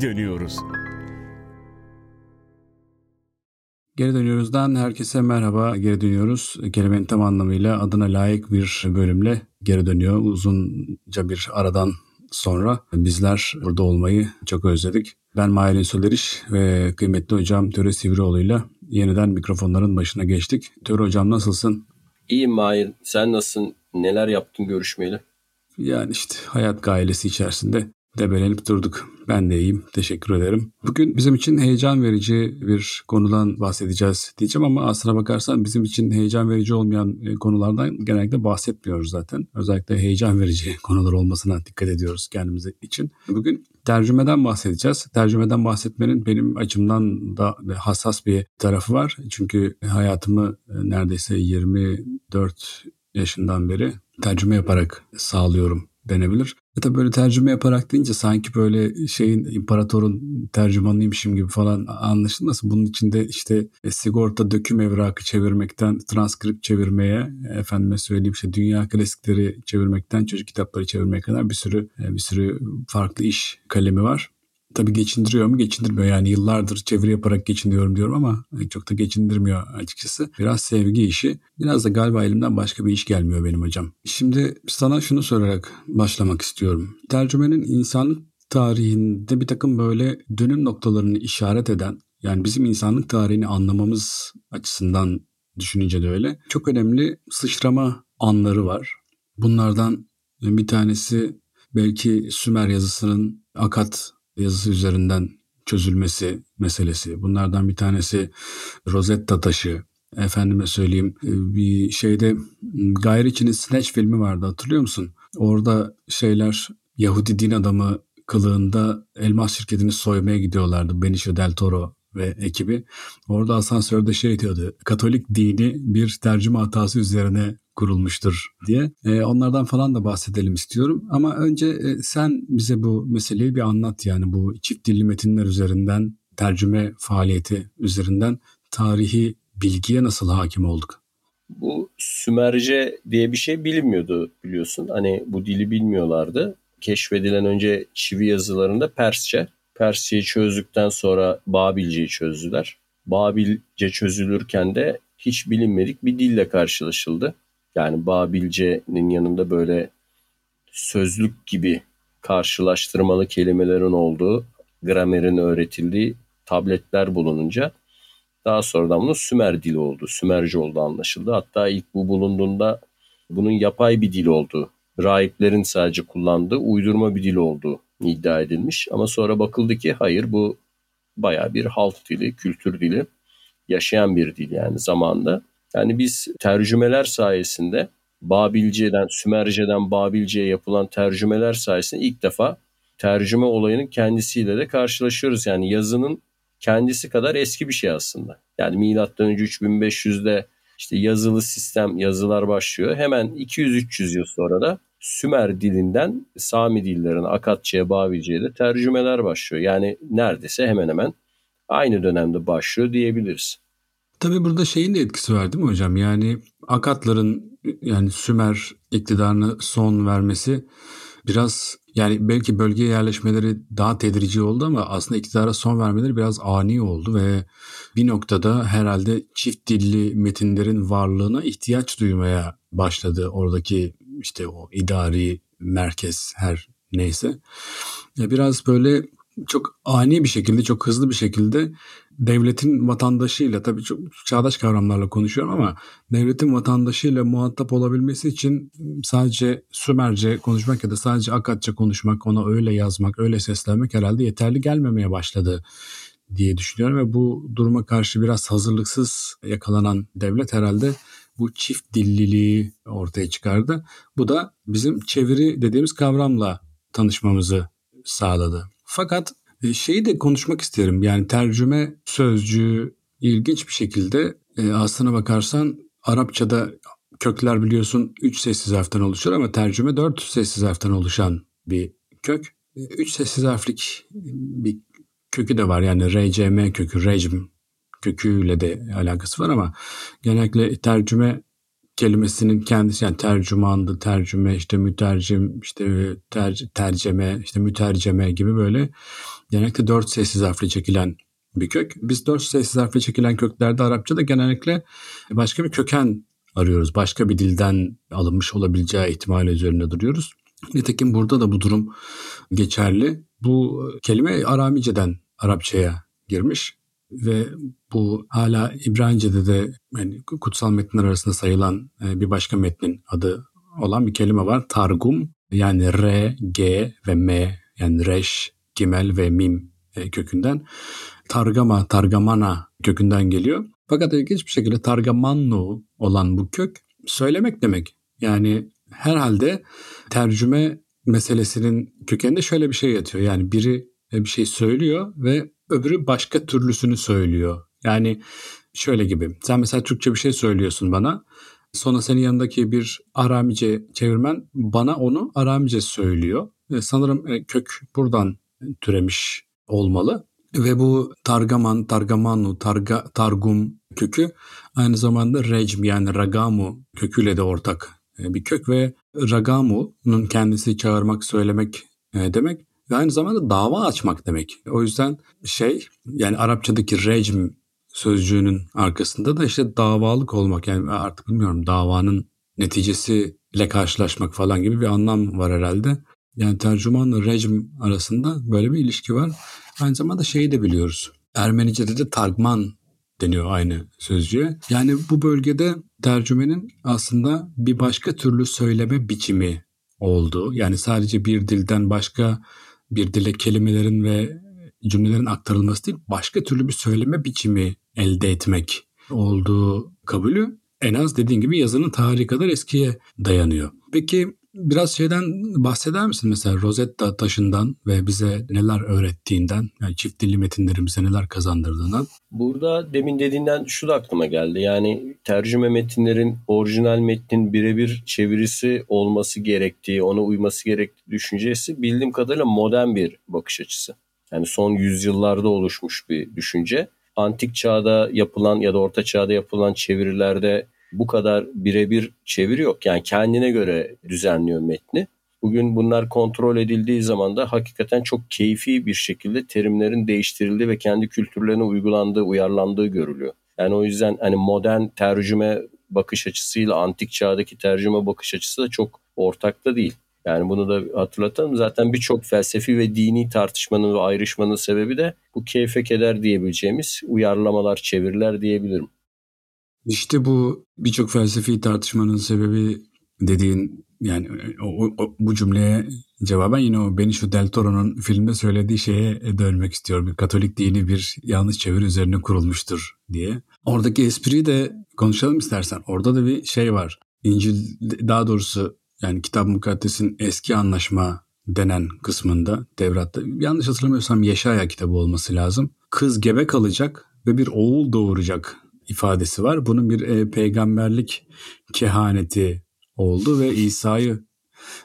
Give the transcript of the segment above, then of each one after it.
geri dönüyoruz. Geri dönüyoruzdan herkese merhaba. Geri dönüyoruz. Kelimenin tam anlamıyla adına layık bir bölümle geri dönüyor. Uzunca bir aradan sonra bizler burada olmayı çok özledik. Ben Mahir Insüleriş ve kıymetli hocam Töre Sivrioğlu'yla yeniden mikrofonların başına geçtik. Töre hocam nasılsın? İyiyim Mahir. Sen nasılsın? Neler yaptın görüşmeyeli? Yani işte hayat gailesi içerisinde debelenip durduk. Ben de iyiyim. Teşekkür ederim. Bugün bizim için heyecan verici bir konudan bahsedeceğiz diyeceğim ama aslına bakarsan bizim için heyecan verici olmayan e, konulardan genellikle bahsetmiyoruz zaten. Özellikle heyecan verici konular olmasına dikkat ediyoruz kendimiz için. Bugün tercümeden bahsedeceğiz. Tercümeden bahsetmenin benim açımdan da hassas bir tarafı var. Çünkü hayatımı e, neredeyse 24 yaşından beri tercüme yaparak sağlıyorum denebilir. E tabi böyle tercüme yaparak deyince sanki böyle şeyin imparatorun tercümanıymışım gibi falan anlaşılmasın. Bunun içinde işte e, sigorta döküm evrakı çevirmekten transkript çevirmeye efendime söyleyeyim işte dünya klasikleri çevirmekten çocuk kitapları çevirmeye kadar bir sürü e, bir sürü farklı iş kalemi var. Tabii geçindiriyor mu? Geçindirmiyor. Yani yıllardır çeviri yaparak geçindiriyorum diyorum ama çok da geçindirmiyor açıkçası. Biraz sevgi işi. Biraz da galiba elimden başka bir iş gelmiyor benim hocam. Şimdi sana şunu sorarak başlamak istiyorum. Tercümenin insanlık tarihinde bir takım böyle dönüm noktalarını işaret eden yani bizim insanlık tarihini anlamamız açısından düşününce de öyle. Çok önemli sıçrama anları var. Bunlardan bir tanesi belki Sümer yazısının akat yazısı üzerinden çözülmesi meselesi. Bunlardan bir tanesi Rosetta taşı. Efendime söyleyeyim e, bir şeyde Guy Snatch filmi vardı hatırlıyor musun? Orada şeyler Yahudi din adamı kılığında elmas şirketini soymaya gidiyorlardı. Benicio del Toro ve ekibi. Orada asansörde şey diyordu. Katolik dini bir tercüme hatası üzerine kurulmuştur diye. E, onlardan falan da bahsedelim istiyorum. Ama önce e, sen bize bu meseleyi bir anlat yani bu çift dilli metinler üzerinden tercüme faaliyeti üzerinden tarihi bilgiye nasıl hakim olduk? Bu Sümerce diye bir şey bilinmiyordu biliyorsun. Hani bu dili bilmiyorlardı. Keşfedilen önce çivi yazılarında Persçe. Persçeyi çözdükten sonra Babilceyi çözdüler. Babilce çözülürken de hiç bilinmedik bir dille karşılaşıldı. Yani Babilce'nin yanında böyle sözlük gibi karşılaştırmalı kelimelerin olduğu, gramerin öğretildiği tabletler bulununca daha sonradan bunun Sümer dili oldu, Sümerce oldu anlaşıldı. Hatta ilk bu bulunduğunda bunun yapay bir dil olduğu, rahiplerin sadece kullandığı uydurma bir dil olduğu iddia edilmiş. Ama sonra bakıldı ki hayır bu baya bir halk dili, kültür dili, yaşayan bir dil yani zamanda. Yani biz tercümeler sayesinde Babilce'den, Sümerce'den Babilce'ye yapılan tercümeler sayesinde ilk defa tercüme olayının kendisiyle de karşılaşıyoruz. Yani yazının kendisi kadar eski bir şey aslında. Yani milattan önce 3500'de işte yazılı sistem, yazılar başlıyor. Hemen 200-300 yıl sonra da Sümer dilinden Sami dillerine, Akatçı'ya, Babilce'ye de tercümeler başlıyor. Yani neredeyse hemen hemen aynı dönemde başlıyor diyebiliriz. Tabii burada şeyin de etkisi var değil mi hocam? Yani Akatların yani Sümer iktidarına son vermesi biraz yani belki bölgeye yerleşmeleri daha tedrici oldu ama aslında iktidara son vermeleri biraz ani oldu ve bir noktada herhalde çift dilli metinlerin varlığına ihtiyaç duymaya başladı oradaki işte o idari merkez her neyse. Biraz böyle çok ani bir şekilde, çok hızlı bir şekilde devletin vatandaşıyla tabii çok çağdaş kavramlarla konuşuyorum ama devletin vatandaşıyla muhatap olabilmesi için sadece Sümerce konuşmak ya da sadece Akatça konuşmak, ona öyle yazmak, öyle seslenmek herhalde yeterli gelmemeye başladı diye düşünüyorum ve bu duruma karşı biraz hazırlıksız yakalanan devlet herhalde bu çift dilliliği ortaya çıkardı. Bu da bizim çeviri dediğimiz kavramla tanışmamızı sağladı. Fakat e, şeyi de konuşmak isterim. Yani tercüme sözcüğü ilginç bir şekilde e, aslına bakarsan Arapçada kökler biliyorsun 3 sessiz harften oluşur ama tercüme 4 sessiz harften oluşan bir kök. 3 e, sessiz harflik bir kökü de var. Yani RCM kökü, recm köküyle de alakası var ama genellikle tercüme kelimesinin kendisi yani tercümandı, tercüme, işte mütercim, işte ter, terceme, işte müterceme gibi böyle genellikle dört sessiz harfle çekilen bir kök. Biz dört sessiz harfle çekilen köklerde Arapçada genellikle başka bir köken arıyoruz. Başka bir dilden alınmış olabileceği ihtimali üzerinde duruyoruz. Nitekim burada da bu durum geçerli. Bu kelime Aramice'den Arapçaya girmiş ve bu hala İbranice'de de yani kutsal metinler arasında sayılan e, bir başka metnin adı olan bir kelime var. Targum yani R, G ve M yani reş, gimel ve mim e, kökünden. Targama, targamana kökünden geliyor. Fakat ilginç bir şekilde targamannu olan bu kök söylemek demek. Yani herhalde tercüme meselesinin kökeninde şöyle bir şey yatıyor. Yani biri bir şey söylüyor ve öbürü başka türlüsünü söylüyor. Yani şöyle gibi. Sen mesela Türkçe bir şey söylüyorsun bana. Sonra senin yanındaki bir Aramice çevirmen bana onu Aramice söylüyor. Sanırım e, kök buradan türemiş olmalı. Ve bu Targaman, Targamanu, Targa, Targum kökü aynı zamanda Recm yani Ragamu köküyle de ortak e, bir kök ve Ragamu'nun kendisi çağırmak, söylemek e, demek ve aynı zamanda dava açmak demek. O yüzden şey yani Arapçadaki Recm sözcüğünün arkasında da işte davalık olmak yani artık bilmiyorum davanın neticesiyle karşılaşmak falan gibi bir anlam var herhalde. Yani tercümanla recm arasında böyle bir ilişki var. Aynı zamanda şeyi de biliyoruz. Ermenice'de de targman deniyor aynı sözcüğe. Yani bu bölgede tercümenin aslında bir başka türlü söyleme biçimi olduğu. Yani sadece bir dilden başka bir dile kelimelerin ve cümlelerin aktarılması değil, başka türlü bir söyleme biçimi elde etmek olduğu kabulü en az dediğin gibi yazının tarihi kadar eskiye dayanıyor. Peki biraz şeyden bahseder misin mesela Rosetta taşından ve bize neler öğrettiğinden, yani çift dilli metinlerimize neler kazandırdığından? Burada demin dediğinden şu da aklıma geldi. Yani tercüme metinlerin orijinal metnin birebir çevirisi olması gerektiği, ona uyması gerektiği düşüncesi bildiğim kadarıyla modern bir bakış açısı. Yani son yüzyıllarda oluşmuş bir düşünce. Antik çağda yapılan ya da orta çağda yapılan çevirilerde bu kadar birebir çeviri yok. Yani kendine göre düzenliyor metni. Bugün bunlar kontrol edildiği zaman da hakikaten çok keyfi bir şekilde terimlerin değiştirildiği ve kendi kültürlerine uygulandığı, uyarlandığı görülüyor. Yani o yüzden hani modern tercüme bakış açısıyla antik çağdaki tercüme bakış açısı da çok ortakta değil. Yani bunu da hatırlatalım. Zaten birçok felsefi ve dini tartışmanın ve ayrışmanın sebebi de bu keyfe keder diyebileceğimiz uyarlamalar, çeviriler diyebilirim. İşte bu birçok felsefi tartışmanın sebebi dediğin yani o, o, bu cümleye cevaben yine o Benicio del Toro'nun filmde söylediği şeye dönmek istiyorum. Bir Katolik dini bir yanlış çeviri üzerine kurulmuştur diye. Oradaki espriyi de konuşalım istersen. Orada da bir şey var. İncil daha doğrusu yani Kitap Mukaddes'in eski anlaşma denen kısmında Devrat'ta yanlış hatırlamıyorsam Yeşaya kitabı olması lazım. Kız gebe kalacak ve bir oğul doğuracak ifadesi var. Bunun bir e, peygamberlik kehaneti oldu ve İsa'yı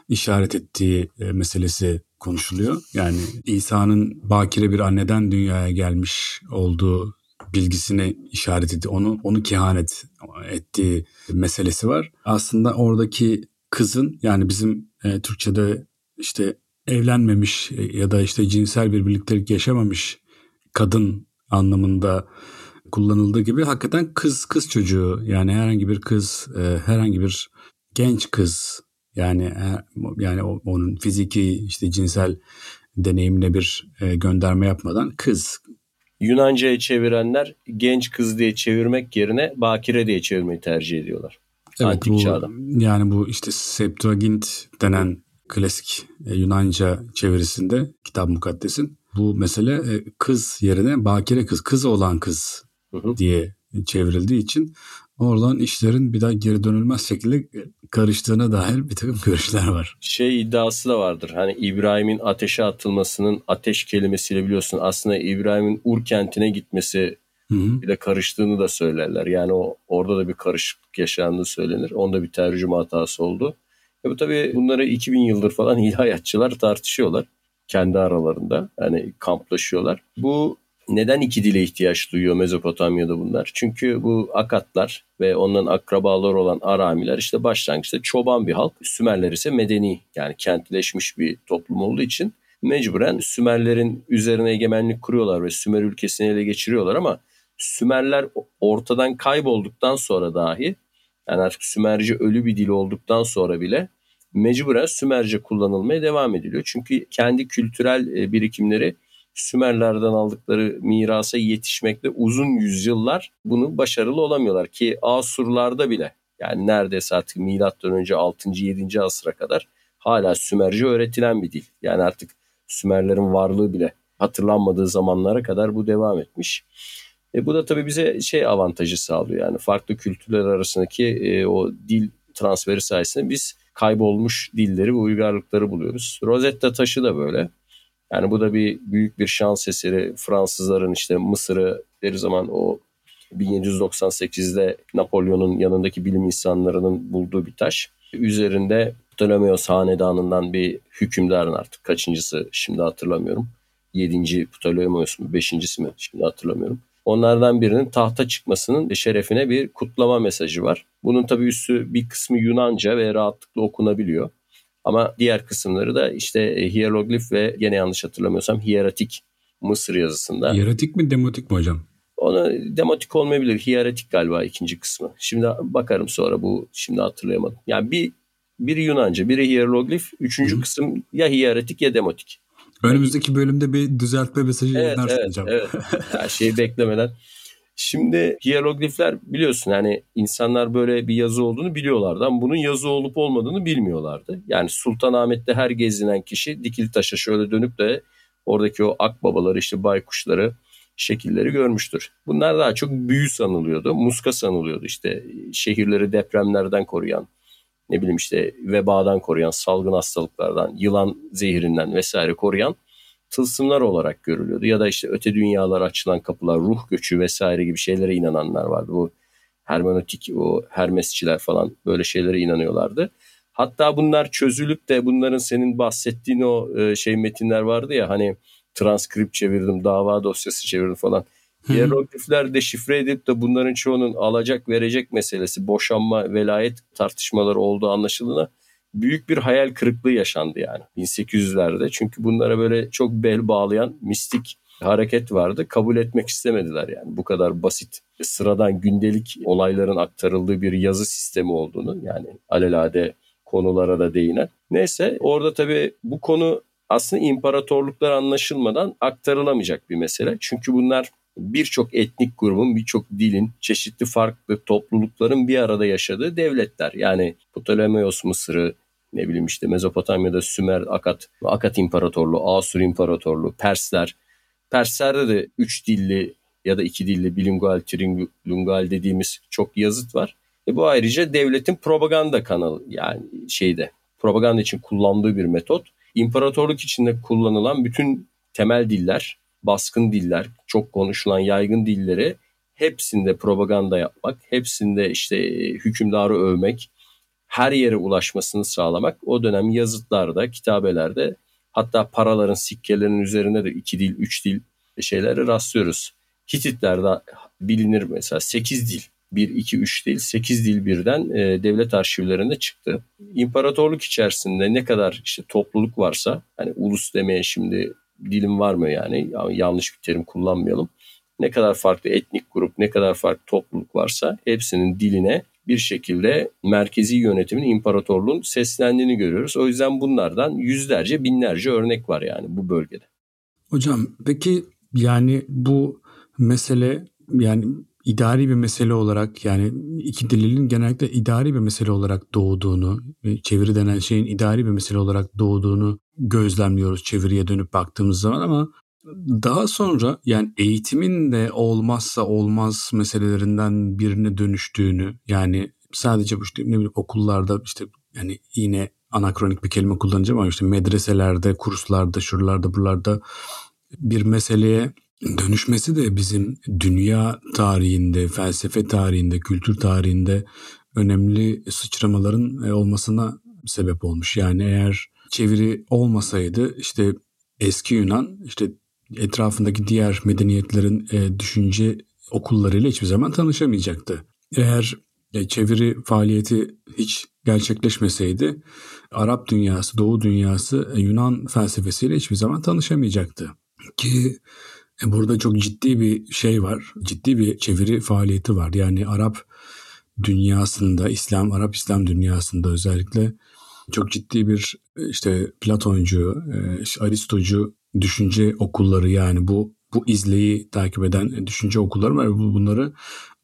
işaret ettiği e, meselesi konuşuluyor. Yani İsa'nın bakire bir anneden dünyaya gelmiş olduğu bilgisini işaret etti. Onu onu kehanet ettiği meselesi var. Aslında oradaki kızın yani bizim e, Türkçe'de işte evlenmemiş ya da işte cinsel bir birliktelik yaşamamış kadın anlamında kullanıldığı gibi hakikaten kız kız çocuğu yani herhangi bir kız e, herhangi bir genç kız yani e, yani onun fiziki işte cinsel deneyimine bir e, gönderme yapmadan kız Yunanca'ya çevirenler genç kız diye çevirmek yerine bakire diye çevirmeyi tercih ediyorlar. Evet, Antik bu, çağda. Yani bu işte Septuagint denen klasik Yunanca çevirisinde kitap mukaddesin bu mesele kız yerine bakire kız, kız olan kız diye çevrildiği için oradan işlerin bir daha geri dönülmez şekilde karıştığına dair bir takım görüşler var. Şey iddiası da vardır. Hani İbrahim'in ateşe atılmasının ateş kelimesiyle biliyorsun aslında İbrahim'in Ur kentine gitmesi Hı-hı. bir de karıştığını da söylerler. Yani o orada da bir karışıklık yaşandığı söylenir. Onda bir tercüme hatası oldu. E bu tabii bunları 2000 yıldır falan ilahiyatçılar tartışıyorlar kendi aralarında. Hani kamplaşıyorlar. Bu neden iki dile ihtiyaç duyuyor Mezopotamya'da bunlar? Çünkü bu Akatlar ve onların akrabaları olan Aramiler işte başlangıçta çoban bir halk. Sümerler ise medeni yani kentleşmiş bir toplum olduğu için mecburen Sümerlerin üzerine egemenlik kuruyorlar ve Sümer ülkesini ele geçiriyorlar ama Sümerler ortadan kaybolduktan sonra dahi yani artık Sümerce ölü bir dil olduktan sonra bile mecburen Sümerce kullanılmaya devam ediliyor. Çünkü kendi kültürel e, birikimleri Sümerlerden aldıkları mirasa yetişmekte uzun yüzyıllar bunu başarılı olamıyorlar ki Asurlarda bile yani neredeyse artık milattan önce 6. 7. asıra kadar hala Sümerce öğretilen bir dil. Yani artık Sümerlerin varlığı bile hatırlanmadığı zamanlara kadar bu devam etmiş. E, bu da tabii bize şey avantajı sağlıyor yani farklı kültürler arasındaki e, o dil transferi sayesinde biz kaybolmuş dilleri ve uygarlıkları buluyoruz. Rosetta taşı da böyle. Yani bu da bir büyük bir şans eseri. Fransızların işte Mısır'ı deri zaman o 1798'de Napolyon'un yanındaki bilim insanlarının bulduğu bir taş. Üzerinde Ptolemeos hanedanından bir hükümdarın artık kaçıncısı şimdi hatırlamıyorum. Yedinci Ptolemeos mu beşincisi mi şimdi hatırlamıyorum. Onlardan birinin tahta çıkmasının şerefine bir kutlama mesajı var. Bunun tabii üstü bir kısmı Yunanca ve rahatlıkla okunabiliyor. Ama diğer kısımları da işte e, hieroglif ve gene yanlış hatırlamıyorsam hieratik Mısır yazısında. Hieratik mi demotik mi hocam? Onu demotik olmayabilir. Hieratik galiba ikinci kısmı. Şimdi bakarım sonra bu şimdi hatırlayamadım. Yani bir bir Yunanca, biri hieroglif, üçüncü Hı. kısım ya hieratik ya demotik. Önümüzdeki bölümde bir düzeltme mesajı evet, evet, hocam. Evet, her şeyi beklemeden. Şimdi hieroglifler biliyorsun yani insanlar böyle bir yazı olduğunu biliyorlardı ama bunun yazı olup olmadığını bilmiyorlardı. Yani Sultanahmet'te her gezinen kişi dikili taşa şöyle dönüp de oradaki o akbabaları işte baykuşları şekilleri görmüştür. Bunlar daha çok büyü sanılıyordu, muska sanılıyordu işte şehirleri depremlerden koruyan, ne bileyim işte vebadan koruyan, salgın hastalıklardan, yılan zehirinden vesaire koruyan tılsımlar olarak görülüyordu. Ya da işte öte dünyalar açılan kapılar, ruh göçü vesaire gibi şeylere inananlar vardı. Bu hermenötik o hermesçiler falan böyle şeylere inanıyorlardı. Hatta bunlar çözülüp de bunların senin bahsettiğin o e, şey metinler vardı ya hani transkript çevirdim, dava dosyası çevirdim falan. Hieroglifler deşifre edip de bunların çoğunun alacak verecek meselesi, boşanma, velayet tartışmaları olduğu anlaşıldığına büyük bir hayal kırıklığı yaşandı yani 1800'lerde. Çünkü bunlara böyle çok bel bağlayan mistik hareket vardı. Kabul etmek istemediler yani bu kadar basit sıradan gündelik olayların aktarıldığı bir yazı sistemi olduğunu yani alelade konulara da değinen. Neyse orada tabii bu konu aslında imparatorluklar anlaşılmadan aktarılamayacak bir mesele. Çünkü bunlar birçok etnik grubun, birçok dilin, çeşitli farklı toplulukların bir arada yaşadığı devletler. Yani Ptolemaios Mısır'ı, ne bileyim işte Mezopotamya'da Sümer, Akat, Akat İmparatorluğu, Asur İmparatorluğu, Persler. Perslerde de üç dilli ya da iki dilli bilingual, trilingual dediğimiz çok yazıt var. E bu ayrıca devletin propaganda kanalı yani şeyde propaganda için kullandığı bir metot. İmparatorluk içinde kullanılan bütün temel diller, baskın diller, çok konuşulan yaygın dilleri hepsinde propaganda yapmak, hepsinde işte hükümdarı övmek, her yere ulaşmasını sağlamak o dönem yazıtlarda, kitabelerde hatta paraların, sikkelerin üzerinde de iki dil, üç dil şeyleri rastlıyoruz. Hititlerde bilinir mesela 8 dil. 1, 2, 3 değil 8 dil birden e, devlet arşivlerinde çıktı. İmparatorluk içerisinde ne kadar işte topluluk varsa hani ulus demeye şimdi dilim var mı yani yanlış bir terim kullanmayalım. Ne kadar farklı etnik grup, ne kadar farklı topluluk varsa hepsinin diline bir şekilde merkezi yönetimin imparatorluğun seslendiğini görüyoruz. O yüzden bunlardan yüzlerce binlerce örnek var yani bu bölgede. Hocam peki yani bu mesele yani idari bir mesele olarak yani iki dilin genellikle idari bir mesele olarak doğduğunu, çeviri denen şeyin idari bir mesele olarak doğduğunu gözlemliyoruz çeviriye dönüp baktığımız zaman ama daha sonra yani eğitimin de olmazsa olmaz meselelerinden birine dönüştüğünü yani sadece bu işte ne bileyim okullarda işte yani yine anakronik bir kelime kullanacağım ama işte medreselerde, kurslarda, şuralarda, buralarda bir meseleye dönüşmesi de bizim dünya tarihinde, felsefe tarihinde, kültür tarihinde önemli sıçramaların e, olmasına sebep olmuş. Yani eğer çeviri olmasaydı işte eski Yunan işte etrafındaki diğer medeniyetlerin e, düşünce okullarıyla hiçbir zaman tanışamayacaktı. Eğer e, çeviri faaliyeti hiç gerçekleşmeseydi Arap dünyası, Doğu dünyası e, Yunan felsefesiyle hiçbir zaman tanışamayacaktı. Ki e, burada çok ciddi bir şey var. Ciddi bir çeviri faaliyeti var. Yani Arap dünyasında, İslam, Arap İslam dünyasında özellikle çok ciddi bir işte Platoncu, Aristocu düşünce okulları yani bu bu izleyi takip eden düşünce okulları var. Bunları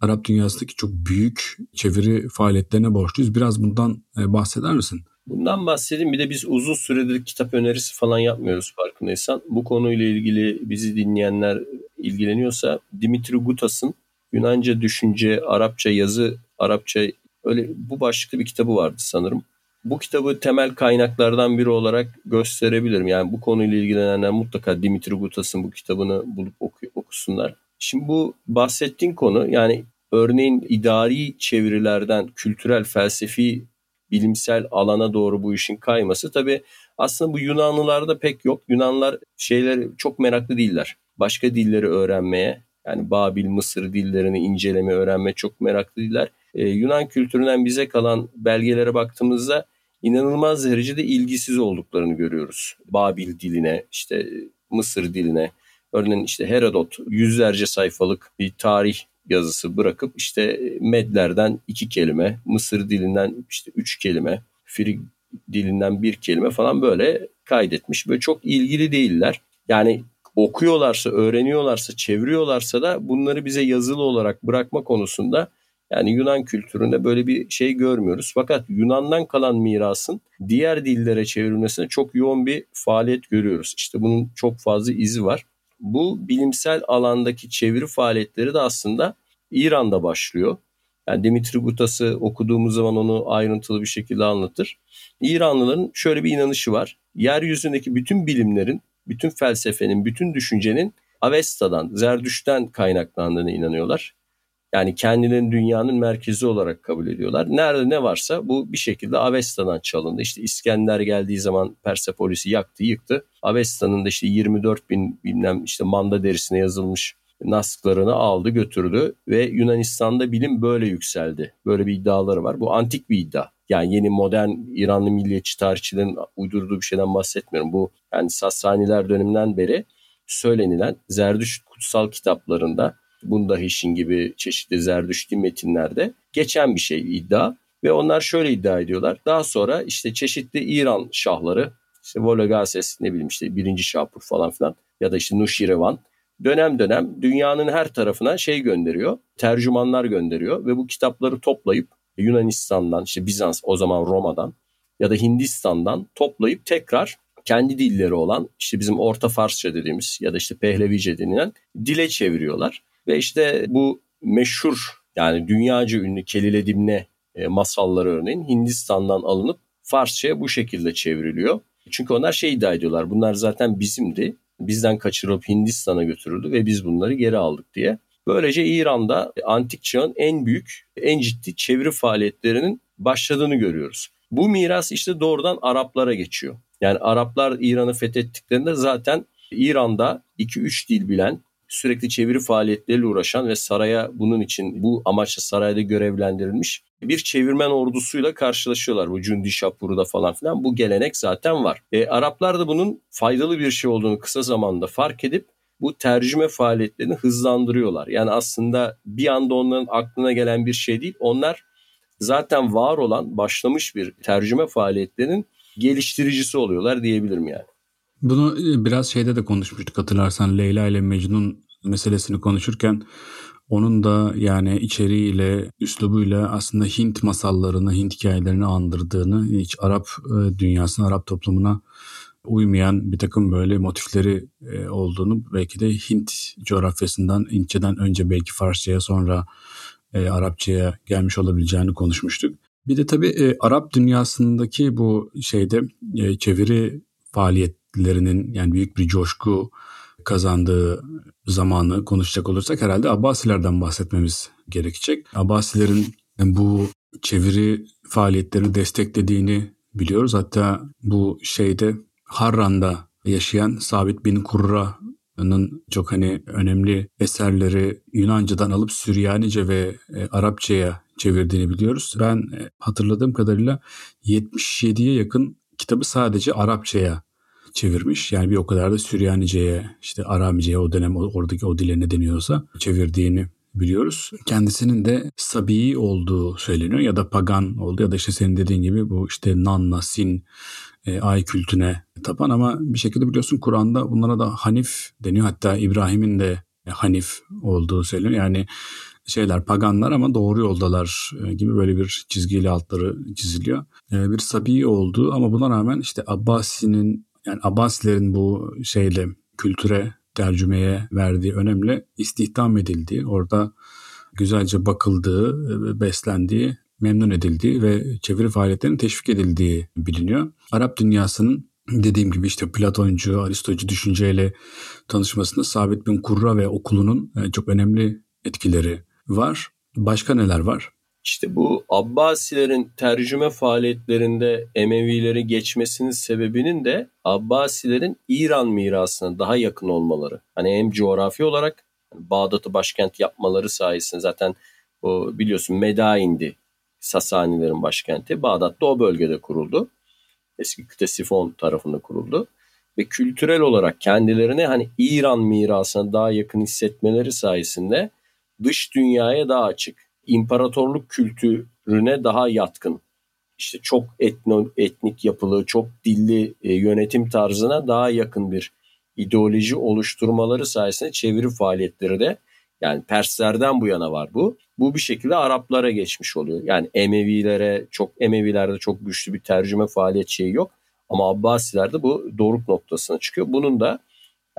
Arap dünyasındaki çok büyük çeviri faaliyetlerine borçluyuz. Biraz bundan e, bahseder misin? Bundan bahsedeyim. Bir de biz uzun süredir kitap önerisi falan yapmıyoruz farkındaysan. Bu konuyla ilgili bizi dinleyenler ilgileniyorsa Dimitri Gutas'ın Yunanca düşünce, Arapça yazı, Arapça öyle bu başlıklı bir kitabı vardı sanırım. Bu kitabı temel kaynaklardan biri olarak gösterebilirim. Yani bu konuyla ilgilenenler mutlaka Dimitri Gutas'ın bu kitabını bulup oku, okusunlar. Şimdi bu bahsettiğin konu yani örneğin idari çevirilerden kültürel, felsefi, bilimsel alana doğru bu işin kayması tabii aslında bu Yunanlılarda pek yok. Yunanlar şeyler çok meraklı değiller. Başka dilleri öğrenmeye yani Babil, Mısır dillerini inceleme, öğrenme çok meraklı değiller. Ee, Yunan kültüründen bize kalan belgelere baktığımızda inanılmaz derecede ilgisiz olduklarını görüyoruz. Babil diline, işte Mısır diline. Örneğin işte Herodot yüzlerce sayfalık bir tarih yazısı bırakıp işte Medlerden iki kelime, Mısır dilinden işte üç kelime, Frig dilinden bir kelime falan böyle kaydetmiş. Böyle çok ilgili değiller. Yani okuyorlarsa, öğreniyorlarsa, çeviriyorlarsa da bunları bize yazılı olarak bırakma konusunda yani Yunan kültüründe böyle bir şey görmüyoruz. Fakat Yunan'dan kalan mirasın diğer dillere çevrilmesine çok yoğun bir faaliyet görüyoruz. İşte bunun çok fazla izi var. Bu bilimsel alandaki çeviri faaliyetleri de aslında İran'da başlıyor. Yani Dimitri Gutas'ı okuduğumuz zaman onu ayrıntılı bir şekilde anlatır. İranlıların şöyle bir inanışı var. Yeryüzündeki bütün bilimlerin, bütün felsefenin, bütün düşüncenin Avesta'dan, Zerdüş'ten kaynaklandığını inanıyorlar. Yani kendilerini dünyanın merkezi olarak kabul ediyorlar. Nerede ne varsa bu bir şekilde Avesta'dan çalındı. İşte İskender geldiği zaman Persepolis'i yaktı, yıktı. Avesta'nın da işte 24 bin bilmem işte manda derisine yazılmış nasklarını aldı götürdü ve Yunanistan'da bilim böyle yükseldi. Böyle bir iddiaları var. Bu antik bir iddia. Yani yeni modern İranlı milliyetçi tarihçilerin uydurduğu bir şeyden bahsetmiyorum. Bu yani Sasaniler döneminden beri söylenilen Zerdüşt kutsal kitaplarında Bundahişin gibi çeşitli Zerdüşti metinlerde geçen bir şey iddia. Ve onlar şöyle iddia ediyorlar. Daha sonra işte çeşitli İran şahları işte Vologases ne bileyim işte birinci Şapur falan filan ya da işte Nuşirevan dönem dönem dünyanın her tarafına şey gönderiyor. Tercümanlar gönderiyor ve bu kitapları toplayıp Yunanistan'dan işte Bizans o zaman Roma'dan ya da Hindistan'dan toplayıp tekrar kendi dilleri olan işte bizim Orta Farsça dediğimiz ya da işte Pehlevice denilen dile çeviriyorlar. Ve işte bu meşhur yani dünyaca ünlü Kelile Dimne e, masalları örneğin Hindistan'dan alınıp Farsça'ya bu şekilde çevriliyor. Çünkü onlar şey iddia ediyorlar bunlar zaten bizimdi. Bizden kaçırılıp Hindistan'a götürüldü ve biz bunları geri aldık diye. Böylece İran'da antik çağın en büyük, en ciddi çeviri faaliyetlerinin başladığını görüyoruz. Bu miras işte doğrudan Araplara geçiyor. Yani Araplar İran'ı fethettiklerinde zaten İran'da 2-3 dil bilen sürekli çeviri faaliyetleriyle uğraşan ve saraya bunun için bu amaçla sarayda görevlendirilmiş bir çevirmen ordusuyla karşılaşıyorlar. Bu Cündi Şapuru'da falan filan bu gelenek zaten var. E, Araplar da bunun faydalı bir şey olduğunu kısa zamanda fark edip bu tercüme faaliyetlerini hızlandırıyorlar. Yani aslında bir anda onların aklına gelen bir şey değil. Onlar zaten var olan başlamış bir tercüme faaliyetlerinin geliştiricisi oluyorlar diyebilirim yani. Bunu e, biraz şeyde de konuşmuştuk hatırlarsan Leyla ile Mecnun meselesini konuşurken onun da yani içeriğiyle, üslubuyla aslında Hint masallarını, Hint hikayelerini andırdığını, hiç Arap e, dünyasına, Arap toplumuna uymayan bir takım böyle motifleri e, olduğunu belki de Hint coğrafyasından, Hintçeden önce belki Farsçaya sonra Arapçaya gelmiş olabileceğini konuşmuştuk. Bir de tabii Arap dünyasındaki bu şeyde çeviri faaliyet Abbasilerinin yani büyük bir coşku kazandığı zamanı konuşacak olursak herhalde Abbasilerden bahsetmemiz gerekecek. Abbasilerin bu çeviri faaliyetlerini desteklediğini biliyoruz. Hatta bu şeyde Harran'da yaşayan Sabit bin Kurra'nın çok hani önemli eserleri Yunanca'dan alıp Süryanice ve e, Arapçaya çevirdiğini biliyoruz. Ben e, hatırladığım kadarıyla 77'ye yakın kitabı sadece Arapçaya çevirmiş. Yani bir o kadar da Süryanice'ye, işte Aramice'ye o dönem oradaki o dile ne deniyorsa çevirdiğini biliyoruz. Kendisinin de Sabi olduğu söyleniyor ya da pagan oldu ya da işte senin dediğin gibi bu işte Nanna, Sin, e, ay kültüne tapan ama bir şekilde biliyorsun Kur'an'da bunlara da Hanif deniyor. Hatta İbrahim'in de Hanif olduğu söyleniyor. Yani şeyler paganlar ama doğru yoldalar e, gibi böyle bir çizgiyle altları çiziliyor. E, bir Sabi olduğu ama buna rağmen işte Abbasi'nin yani Abbasilerin bu şeyle kültüre tercümeye verdiği önemli istihdam edildiği, orada güzelce bakıldığı, beslendiği, memnun edildiği ve çeviri faaliyetlerinin teşvik edildiği biliniyor. Arap dünyasının dediğim gibi işte Platoncu, Aristocu düşünceyle tanışmasında Sabit bin Kurra ve okulunun e, çok önemli etkileri var. Başka neler var? İşte bu Abbasilerin tercüme faaliyetlerinde Emevileri geçmesinin sebebinin de Abbasilerin İran mirasına daha yakın olmaları. Hani hem coğrafi olarak Bağdat'ı başkent yapmaları sayesinde zaten o biliyorsun Medain'di Sasanilerin başkenti. Bağdat da o bölgede kuruldu. Eski Ktesifon tarafında kuruldu. Ve kültürel olarak kendilerine hani İran mirasına daha yakın hissetmeleri sayesinde dış dünyaya daha açık imparatorluk kültürüne daha yatkın. İşte çok etno, etnik yapılı, çok dilli e, yönetim tarzına daha yakın bir ideoloji oluşturmaları sayesinde çeviri faaliyetleri de yani Perslerden bu yana var bu. Bu bir şekilde Araplara geçmiş oluyor. Yani Emevilere çok Emevilerde çok güçlü bir tercüme faaliyet şeyi yok. Ama Abbasilerde bu doruk noktasına çıkıyor. Bunun da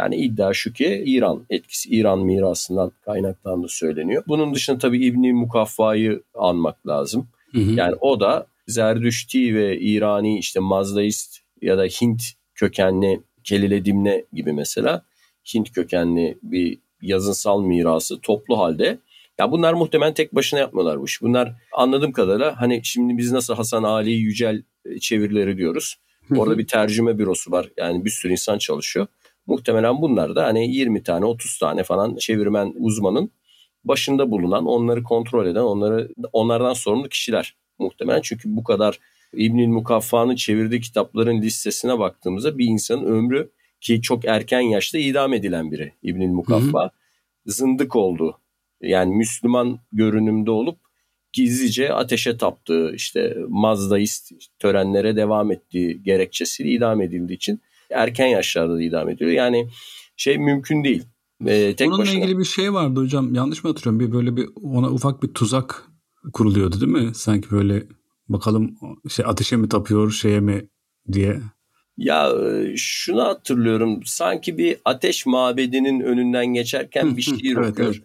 yani iddia şu ki İran etkisi, İran mirasından kaynaklandığı söyleniyor. Bunun dışında tabii İbni Mukaffa'yı anmak lazım. Hı hı. Yani o da Zerdüşti ve İrani işte Mazdaist ya da Hint kökenli Kelile Dimne gibi mesela Hint kökenli bir yazınsal mirası toplu halde ya bunlar muhtemelen tek başına yapmıyorlar bu iş. Bunlar anladığım kadarıyla hani şimdi biz nasıl Hasan Ali Yücel çevirileri diyoruz. Orada bir tercüme bürosu var. Yani bir sürü insan çalışıyor. Muhtemelen bunlar da hani 20 tane 30 tane falan çevirmen uzmanın başında bulunan, onları kontrol eden, onları onlardan sorumlu kişiler muhtemelen. Çünkü bu kadar İbnül Mukaffa'nın çevirdiği kitapların listesine baktığımızda bir insanın ömrü ki çok erken yaşta idam edilen biri İbnül Mukaffa. Hı hı. Zındık oldu. Yani Müslüman görünümde olup gizlice ateşe taptığı işte mazdaist törenlere devam ettiği gerekçesiyle idam edildiği için erken yaşlarda da idam ediliyor. Yani şey mümkün değil. Ee, tek Onunla başına. ilgili bir şey vardı hocam. Yanlış mı hatırlıyorum? Bir böyle bir ona ufak bir tuzak kuruluyordu değil mi? Sanki böyle bakalım şey ateşe mi tapıyor şeye mi diye. Ya e, şunu hatırlıyorum. Sanki bir ateş mabedinin önünden geçerken bir şiir evet, okuyor. Evet.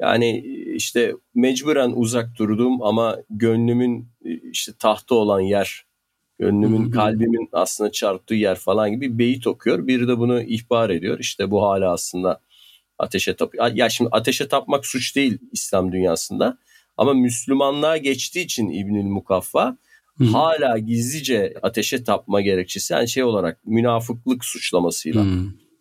Yani işte mecburen uzak durdum ama gönlümün e, işte tahta olan yer Gönlümün, kalbimin aslında çarptığı yer falan gibi beyit okuyor. Biri de bunu ihbar ediyor. İşte bu hala aslında ateşe tapıyor. Ya şimdi ateşe tapmak suç değil İslam dünyasında. Ama Müslümanlığa geçtiği için İbnül Mukaffa Hı. hala gizlice ateşe tapma gerekçesi yani şey olarak münafıklık suçlamasıyla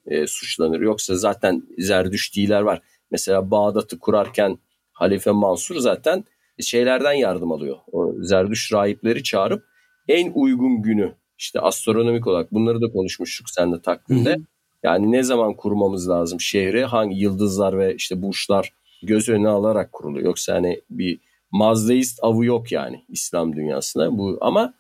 e, suçlanır. Yoksa zaten Zerdüştiler var. Mesela Bağdat'ı kurarken Halife Mansur zaten şeylerden yardım alıyor. O Zerdüş rahipleri çağırıp en uygun günü işte astronomik olarak bunları da konuşmuştuk seninle takvimde. Yani ne zaman kurmamız lazım şehri hangi yıldızlar ve işte burçlar göz önüne alarak kuruluyor. Yoksa hani bir mazdeist avı yok yani İslam dünyasında. Bu ama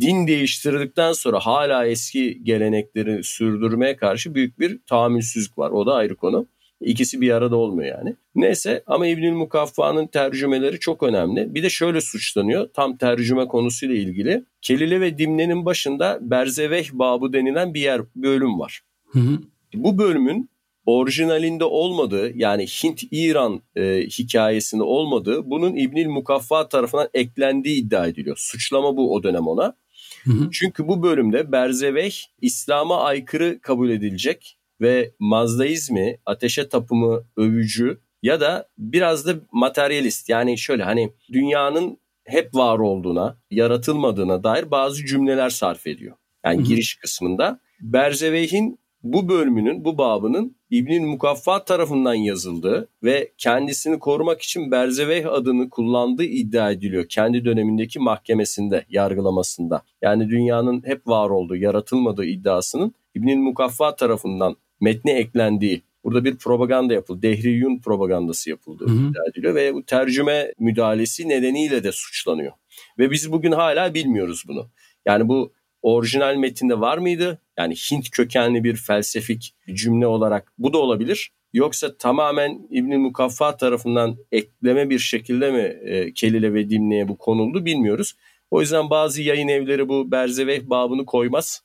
din değiştirdikten sonra hala eski gelenekleri sürdürmeye karşı büyük bir tahammülsüzlük var. O da ayrı konu. İkisi bir arada olmuyor yani. Neyse ama İbnül Mukaffa'nın tercümeleri çok önemli. Bir de şöyle suçlanıyor tam tercüme konusuyla ilgili. Kelile ve Dimne'nin başında Berzeveh babı denilen bir yer bölüm var. Hı hı. Bu bölümün orijinalinde olmadığı yani Hint-İran e, hikayesinde olmadığı bunun İbnül Mukaffa tarafından eklendiği iddia ediliyor. Suçlama bu o dönem ona. Hı hı. Çünkü bu bölümde Berzeveh İslam'a aykırı kabul edilecek ve mazdaizmi, ateşe tapımı övücü ya da biraz da materyalist yani şöyle hani dünyanın hep var olduğuna, yaratılmadığına dair bazı cümleler sarf ediyor. Yani Hı-hı. giriş kısmında. Berzeveh'in bu bölümünün, bu babının İbnül Mukaffa tarafından yazıldığı ve kendisini korumak için Berzeveh adını kullandığı iddia ediliyor. Kendi dönemindeki mahkemesinde, yargılamasında. Yani dünyanın hep var olduğu, yaratılmadığı iddiasının İbnül Mukaffa tarafından metne eklendiği Burada bir propaganda yapıldı. Dehriyun propagandası yapıldı iddia ediliyor ve bu tercüme müdahalesi nedeniyle de suçlanıyor. Ve biz bugün hala bilmiyoruz bunu. Yani bu orijinal metinde var mıydı? Yani Hint kökenli bir felsefik cümle olarak bu da olabilir. Yoksa tamamen İbn Mukaffa tarafından ekleme bir şekilde mi e, Kelile ve Dimne'ye bu konuldu bilmiyoruz. O yüzden bazı yayın evleri bu Berzeveh babını koymaz.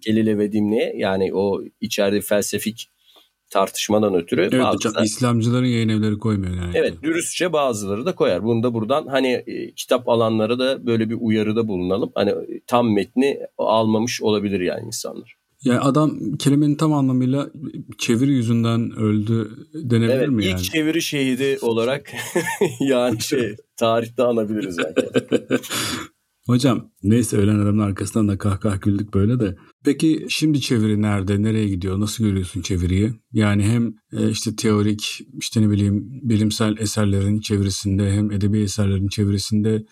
Kelile ve Dimne'ye yani o içeride felsefik tartışmadan ötürü. Evet hocam İslamcıların yayın evleri koymuyor yani. Evet dürüstçe bazıları da koyar. Bunu da buradan hani e, kitap alanlara da böyle bir uyarıda bulunalım. Hani tam metni almamış olabilir yani insanlar. Yani adam kelimenin tam anlamıyla çeviri yüzünden öldü denebilir evet, mi yani? İlk çeviri şehidi olarak yani şey tarihte anabiliriz yani. Hocam neyse ölen adamın arkasından da kahkah güldük böyle de. Peki şimdi çeviri nerede? Nereye gidiyor? Nasıl görüyorsun çeviriyi? Yani hem e, işte teorik, işte ne bileyim bilimsel eserlerin çevirisinde hem edebi eserlerin çevirisinde.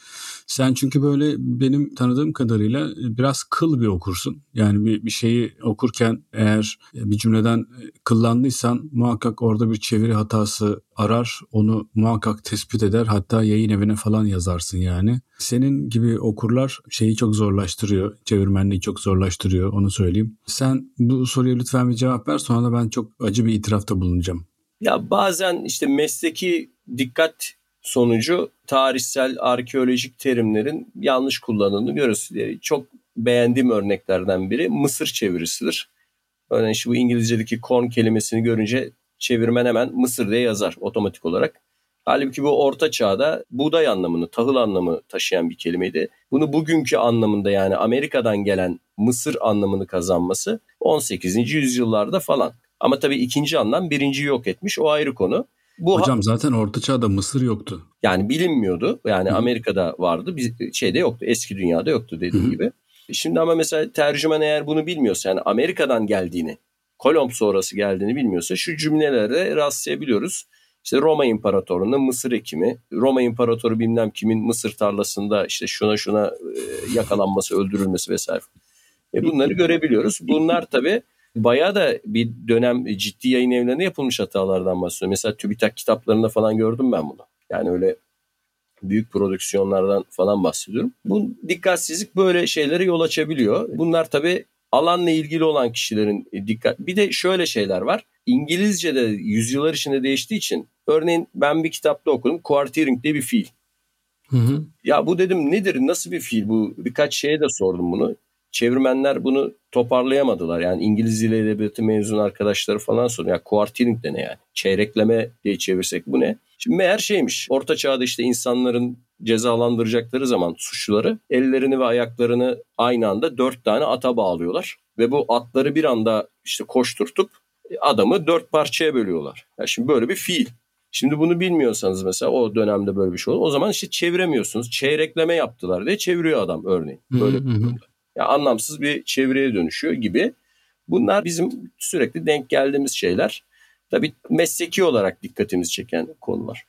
Sen çünkü böyle benim tanıdığım kadarıyla biraz kıl bir okursun. Yani bir, bir şeyi okurken eğer bir cümleden kıllandıysan muhakkak orada bir çeviri hatası arar. Onu muhakkak tespit eder. Hatta yayın evine falan yazarsın yani. Senin gibi okurlar şeyi çok zorlaştırıyor. Çevirmenliği çok zorlaştırıyor onu söyleyeyim. Sen bu soruya lütfen bir cevap ver sonra da ben çok acı bir itirafta bulunacağım. Ya bazen işte mesleki dikkat sonucu tarihsel, arkeolojik terimlerin yanlış kullanıldığını görüyoruz. Çok beğendiğim örneklerden biri Mısır çevirisidir. Örneğin şu bu İngilizce'deki corn kelimesini görünce çevirmen hemen Mısır diye yazar otomatik olarak. Halbuki bu orta çağda buğday anlamını, tahıl anlamı taşıyan bir kelimeydi. Bunu bugünkü anlamında yani Amerika'dan gelen Mısır anlamını kazanması 18. yüzyıllarda falan. Ama tabii ikinci anlam birinciyi yok etmiş o ayrı konu. Bu Hocam zaten Orta Çağ'da Mısır yoktu. Yani bilinmiyordu. Yani Hı. Amerika'da vardı. Bir şeyde yoktu. Eski dünyada yoktu dediğim Hı. gibi. Şimdi ama mesela tercüman eğer bunu bilmiyorsa yani Amerika'dan geldiğini, Kolomb sonrası geldiğini bilmiyorsa şu cümlelere rastlayabiliyoruz. İşte Roma İmparatorluğu'nda Mısır ekimi, Roma İmparatoru bilmem kimin Mısır tarlasında işte şuna şuna e, yakalanması, öldürülmesi vesaire. E bunları görebiliyoruz. Bunlar tabii bayağı da bir dönem ciddi yayın evlerinde yapılmış hatalardan bahsediyorum. Mesela TÜBİTAK kitaplarında falan gördüm ben bunu. Yani öyle büyük prodüksiyonlardan falan bahsediyorum. Bu dikkatsizlik böyle şeylere yol açabiliyor. Bunlar tabii alanla ilgili olan kişilerin dikkat. Bir de şöyle şeyler var. İngilizce'de yüzyıllar içinde değiştiği için örneğin ben bir kitapta okudum. Quartering diye bir fiil. Hı hı. Ya bu dedim nedir nasıl bir fiil bu birkaç şeye de sordum bunu çevirmenler bunu toparlayamadılar. Yani İngiliz dili edebiyatı mezun arkadaşları falan soruyor. Ya quartering de ne yani? Çeyrekleme diye çevirsek bu ne? Şimdi meğer şeymiş. Orta çağda işte insanların cezalandıracakları zaman suçluları ellerini ve ayaklarını aynı anda dört tane ata bağlıyorlar. Ve bu atları bir anda işte koşturtup adamı dört parçaya bölüyorlar. Ya şimdi böyle bir fiil. Şimdi bunu bilmiyorsanız mesela o dönemde böyle bir şey olur. O zaman işte çeviremiyorsunuz. Çeyrekleme yaptılar diye çeviriyor adam örneğin. Böyle bir durumda yani anlamsız bir çevreye dönüşüyor gibi. Bunlar bizim sürekli denk geldiğimiz şeyler. Tabii mesleki olarak dikkatimizi çeken konular.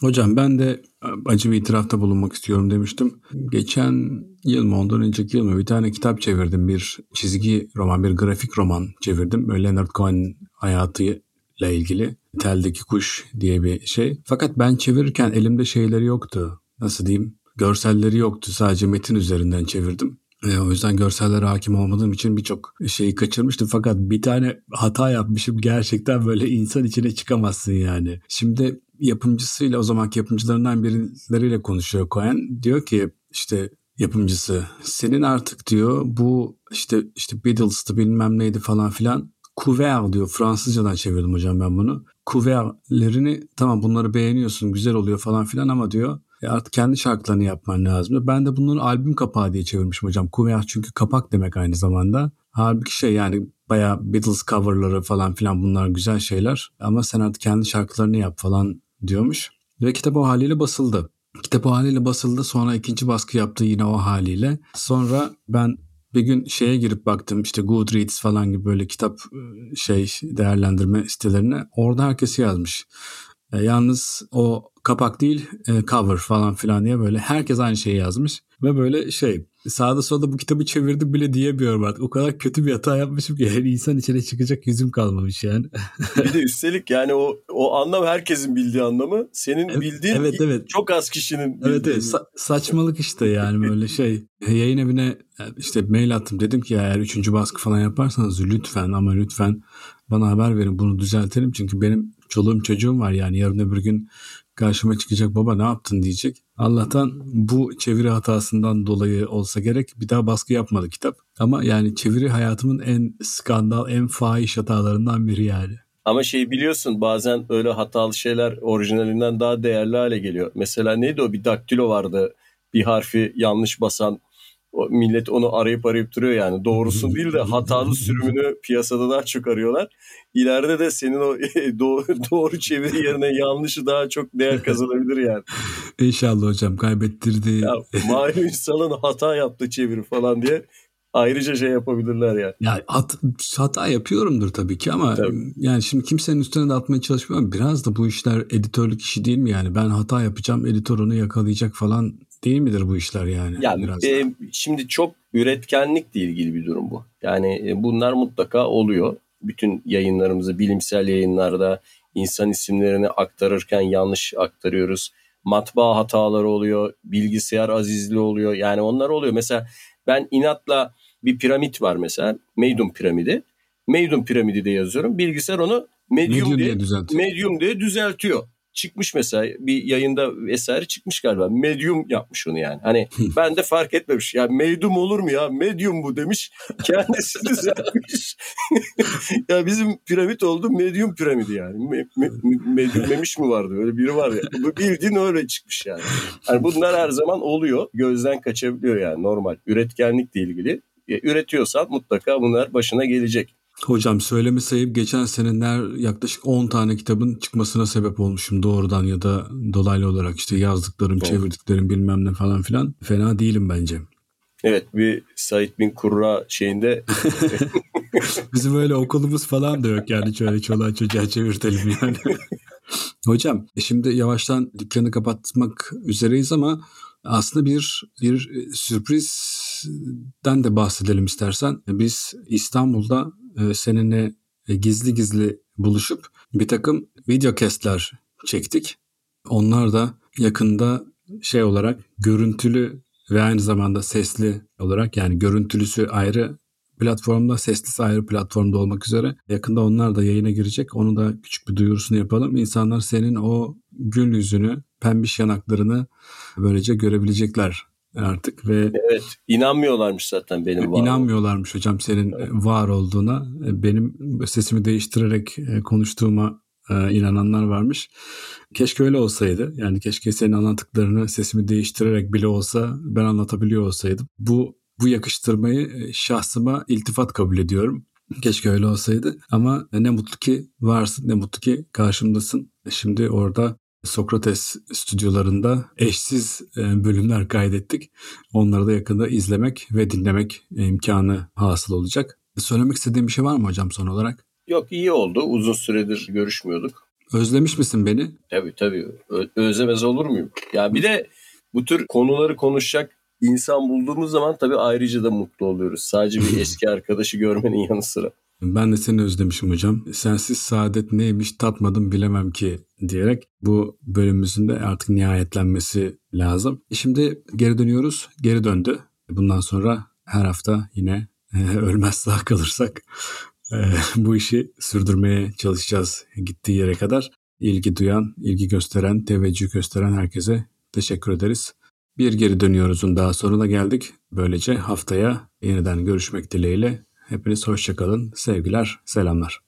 Hocam ben de acı bir itirafta bulunmak istiyorum demiştim. Geçen yıl mı ondan önceki yıl mı bir tane kitap çevirdim. Bir çizgi roman, bir grafik roman çevirdim. Böyle Leonard Cohen hayatıyla ilgili. Teldeki Kuş diye bir şey. Fakat ben çevirirken elimde şeyleri yoktu. Nasıl diyeyim? Görselleri yoktu. Sadece metin üzerinden çevirdim. E, o yüzden görsellere hakim olmadığım için birçok şeyi kaçırmıştım. Fakat bir tane hata yapmışım. Gerçekten böyle insan içine çıkamazsın yani. Şimdi yapımcısıyla o zamanki yapımcılarından birileriyle konuşuyor Cohen. Diyor ki işte yapımcısı senin artık diyor bu işte işte Beatles'tı bilmem neydi falan filan couvert diyor. Fransızcadan çevirdim hocam ben bunu. Couvert'lerini tamam bunları beğeniyorsun güzel oluyor falan filan ama diyor e artık kendi şarkılarını yapman lazım. Ben de bunları albüm kapağı diye çevirmişim hocam. Couvert çünkü kapak demek aynı zamanda. Halbuki şey yani bayağı Beatles coverları falan filan bunlar güzel şeyler. Ama sen artık kendi şarkılarını yap falan diyormuş. Ve kitap o haliyle basıldı. Kitap o haliyle basıldı. Sonra ikinci baskı yaptı yine o haliyle. Sonra ben Bir gün şeye girip baktım işte Goodreads falan gibi böyle kitap e, şey değerlendirme sitelerine. Orada herkesi yazmış. E, yalnız o kapak değil e, cover falan filan diye böyle herkes aynı şeyi yazmış. Ve böyle şey sağda solda bu kitabı çevirdim bile diyemiyorum artık. O kadar kötü bir hata yapmışım ki her insan içine çıkacak yüzüm kalmamış yani. bir de üstelik yani o o anlam herkesin bildiği anlamı. Senin bildiğin evet, evet. çok az kişinin Evet evet Sa- saçmalık işte yani böyle şey. Yayın evine işte mail attım dedim ki eğer üçüncü baskı falan yaparsanız lütfen ama lütfen bana haber verin bunu düzeltelim. Çünkü benim çoluğum çocuğum var yani yarın öbür gün karşıma çıkacak baba ne yaptın diyecek. Allah'tan bu çeviri hatasından dolayı olsa gerek bir daha baskı yapmadı kitap. Ama yani çeviri hayatımın en skandal, en fahiş hatalarından biri yani. Ama şey biliyorsun bazen öyle hatalı şeyler orijinalinden daha değerli hale geliyor. Mesela neydi o bir daktilo vardı bir harfi yanlış basan o millet onu arayıp arayıp duruyor yani. Doğrusun değil de hatalı sürümünü piyasada daha çok arıyorlar. İleride de senin o doğru, doğru çeviri yerine yanlışı daha çok değer kazanabilir yani. İnşallah hocam kaybettirdi. Ya, malum insanın hata yaptı çeviri falan diye ayrıca şey yapabilirler yani. Ya hat, hata yapıyorumdur tabii ki ama tabii. yani şimdi kimsenin üstüne de atmaya çalışmıyorum. Biraz da bu işler editörlük işi değil mi yani? Ben hata yapacağım, editör onu yakalayacak falan değil midir bu işler yani? Yani biraz e, şimdi çok üretkenlikle ilgili bir durum bu. Yani e, bunlar mutlaka oluyor. Bütün yayınlarımızı bilimsel yayınlarda insan isimlerini aktarırken yanlış aktarıyoruz. Matbaa hataları oluyor, bilgisayar azizli oluyor. Yani onlar oluyor. Mesela ben inatla bir piramit var mesela. Meydum piramidi. Meydum piramidi de yazıyorum. Bilgisayar onu medium, medium diye, diye medium diye düzeltiyor çıkmış mesela bir yayında vesaire çıkmış galiba. Medium yapmış onu yani. Hani ben de fark etmemiş. Ya medium olur mu ya? Medium bu demiş. Kendisi düzeltmiş. ya bizim piramit oldu medium piramidi yani. Me, me, medium memiş mi vardı? Öyle biri var ya. Bu bildiğin öyle çıkmış yani. yani. Bunlar her zaman oluyor. Gözden kaçabiliyor yani normal. Üretkenlikle ilgili. Üretiyorsan mutlaka bunlar başına gelecek. Hocam söyleme sayıp geçen seneler yaklaşık 10 tane kitabın çıkmasına sebep olmuşum doğrudan ya da dolaylı olarak işte yazdıklarım, evet. çevirdiklerim bilmem ne falan filan. Fena değilim bence. Evet bir Said bin Kurra şeyinde. Bizim öyle okulumuz falan da yok yani şöyle çoluğa çocuğa çevirtelim yani. Hocam e şimdi yavaştan dükkanı kapatmak üzereyiz ama aslında bir bir sürprizden de bahsedelim istersen. Biz İstanbul'da e, seninle e, gizli gizli buluşup bir takım video kestler çektik. Onlar da yakında şey olarak görüntülü ve aynı zamanda sesli olarak yani görüntülüsü ayrı platformda, seslisi ayrı platformda olmak üzere. Yakında onlar da yayına girecek. Onu da küçük bir duyurusunu yapalım. İnsanlar senin o gül yüzünü, pembiş yanaklarını böylece görebilecekler artık ve evet inanmıyorlarmış zaten benim var inanmıyorlarmış hocam senin evet. var olduğuna benim sesimi değiştirerek e, konuştuğuma e, inananlar varmış. Keşke öyle olsaydı. Yani keşke senin anlattıklarını sesimi değiştirerek bile olsa ben anlatabiliyor olsaydım. Bu bu yakıştırmayı e, şahsıma iltifat kabul ediyorum. Keşke öyle olsaydı ama ne mutlu ki varsın, ne mutlu ki karşımdasın. Şimdi orada Sokrates stüdyolarında eşsiz e, bölümler kaydettik. Onları da yakında izlemek ve dinlemek imkanı hasıl olacak. Söylemek istediğim bir şey var mı hocam son olarak? Yok iyi oldu. Uzun süredir görüşmüyorduk. Özlemiş misin beni? Tabii tabii. Ö- özlemez olur muyum? Ya bir de bu tür konuları konuşacak insan bulduğumuz zaman tabii ayrıca da mutlu oluyoruz. Sadece bir eski arkadaşı görmenin yanı sıra. Ben de seni özlemişim hocam. Sensiz saadet neymiş tatmadım bilemem ki diyerek bu bölümümüzün de artık nihayetlenmesi lazım. Şimdi geri dönüyoruz. Geri döndü. Bundan sonra her hafta yine ölmez sağ kalırsak bu işi sürdürmeye çalışacağız gittiği yere kadar. İlgi duyan, ilgi gösteren, teveccüh gösteren herkese teşekkür ederiz. Bir geri dönüyoruzun daha sonuna geldik. Böylece haftaya yeniden görüşmek dileğiyle Hepiniz hoşçakalın. Sevgiler, selamlar.